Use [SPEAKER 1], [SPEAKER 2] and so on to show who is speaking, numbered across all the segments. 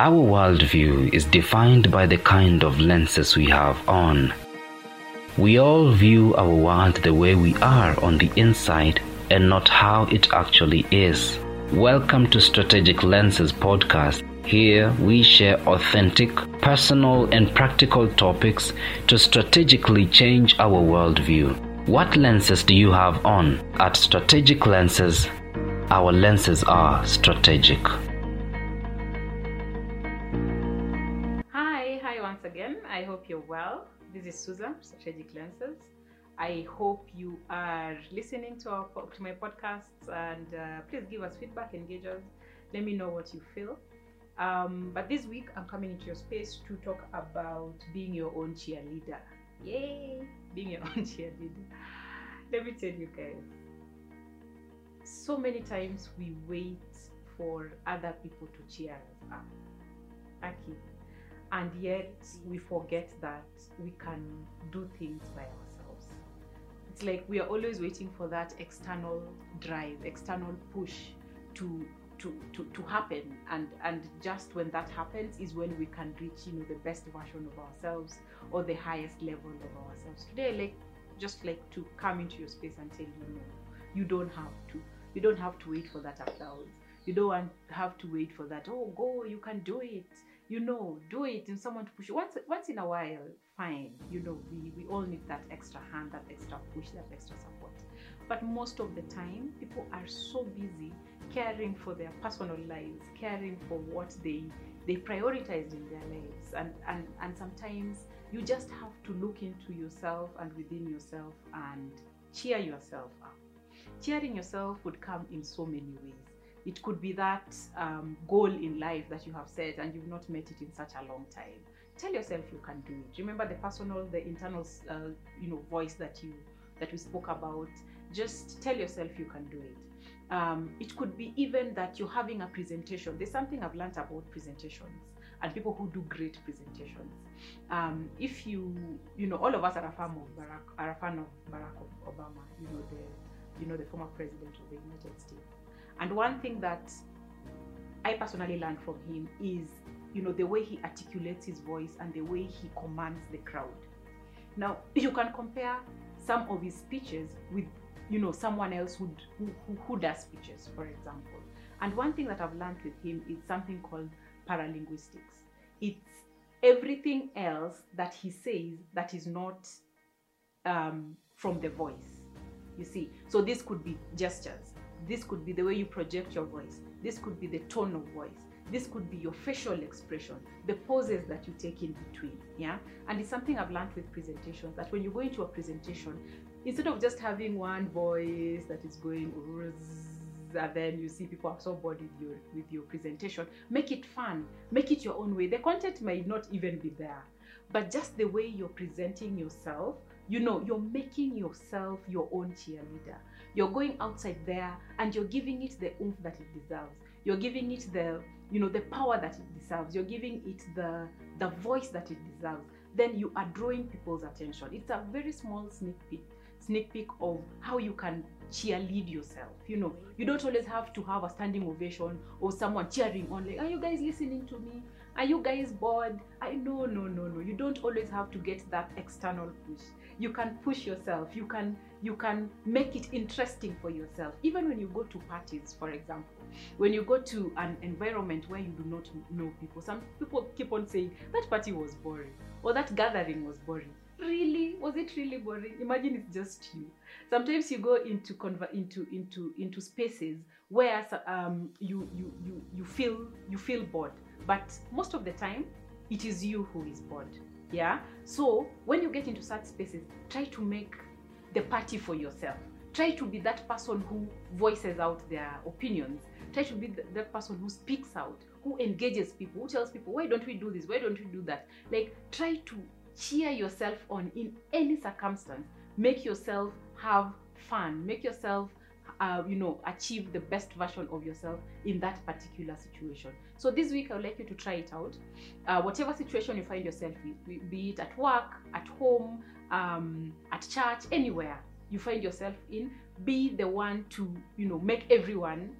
[SPEAKER 1] Our worldview is defined by the kind of lenses we have on. We all view our world the way we are on the inside and not how it actually is. Welcome to Strategic Lenses podcast. Here we share authentic, personal, and practical topics to strategically change our worldview. What lenses do you have on? At Strategic Lenses, our lenses are strategic.
[SPEAKER 2] I hope you're well. This is Susan, Strategic Lenses. I hope you are listening to our to my podcasts and uh, please give us feedback, engage us. Let me know what you feel. Um, but this week I'm coming into your space to talk about being your own cheerleader. Yay! Being your own cheerleader. Let me tell you guys. So many times we wait for other people to cheer us up. Aki. And yet we forget that we can do things by ourselves. It's like we are always waiting for that external drive, external push to to, to, to happen. And and just when that happens is when we can reach you know the best version of ourselves or the highest level of ourselves. Today like just like to come into your space and tell you no you don't have to. You don't have to wait for that applause. You don't have to wait for that oh go you can do it you know do it and someone to push you. Once once in a while fine you know we, we all need that extra hand that extra push that extra support. But most of the time people are so busy caring for their personal lives caring for what they they prioritize in their lives. And and and sometimes you just have to look into yourself and within yourself and cheer yourself up. Cheering yourself would come in so many ways it could be that um, goal in life that you have set and you've not met it in such a long time. Tell yourself you can do it. Remember the personal the internal uh, you know voice that you that we spoke about. Just tell yourself you can do it. Um, it could be even that you're having a presentation. There's something i've learned about presentations and people who do great presentations. Um, if you you know all of us are a fan of barack are a fan of barack obama you know the you know the former president of the united states and one thing that I personally learned from him is, you know, the way he articulates his voice and the way he commands the crowd. Now, you can compare some of his speeches with, you know, someone else who, who, who does speeches, for example. And one thing that I've learned with him is something called paralinguistics. It's everything else that he says that is not um, from the voice. You see, so this could be gestures this could be the way you project your voice. This could be the tone of voice. This could be your facial expression, the poses that you take in between. Yeah. And it's something I've learned with presentations that when you go into a presentation, instead of just having one voice that is going and then you see people are so bored with your with your presentation, make it fun, make it your own way. The content might not even be there, but just the way you're presenting yourself, you know, you're making yourself your own cheerleader you're going outside there and you're giving it the oomph that it deserves. You're giving it the you know the power that it deserves. You're giving it the the voice that it deserves. Then you are drawing people's attention. It's a very small sneak peek sneak peek of how you can cheerlead yourself you know. You don't always have to have a standing ovation or someone cheering on like are you guys listening to me are you guys bored? I no no no no. You don't always have to get that external push. You can push yourself. You can you can make it interesting for yourself. Even when you go to parties for example when you go to an environment where you do not know people some people keep on saying that party was boring or that gathering was boring really? Was it really boring? Imagine it's just you. Sometimes you go into conver- into into into spaces where um, you, you you you feel you feel bored. But most of the time it is you who is bored. Yeah? So when you get into such spaces try to make the party for yourself. Try to be that person who voices out their opinions. Try to be that person who speaks out who engages people who tells people why don't we do this? Why don't we do that? Like try to cheer yourself on in any circumstance. Make yourself have fun. Make yourself uh, you know achieve the best version of yourself in that particular situation. So this week i would like you to try it out. Uh, whatever situation you find yourself in be it at work at home um, at church anywhere you find yourself in be the one to you know make everyone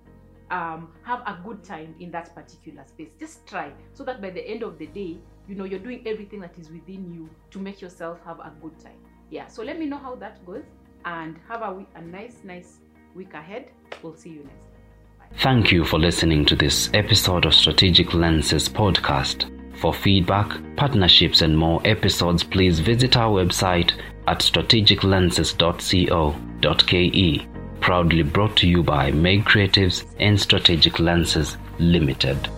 [SPEAKER 2] um, have a good time in that particular space. Just try so that by the end of the day, you know, you're doing everything that is within you to make yourself have a good time. Yeah, so let me know how that goes and have a, a nice, nice week ahead. We'll see you next time. Bye.
[SPEAKER 1] Thank you for listening to this episode of Strategic Lenses podcast. For feedback, partnerships, and more episodes, please visit our website at strategiclenses.co.ke. Proudly brought to you by Meg Creatives and Strategic Lenses Limited.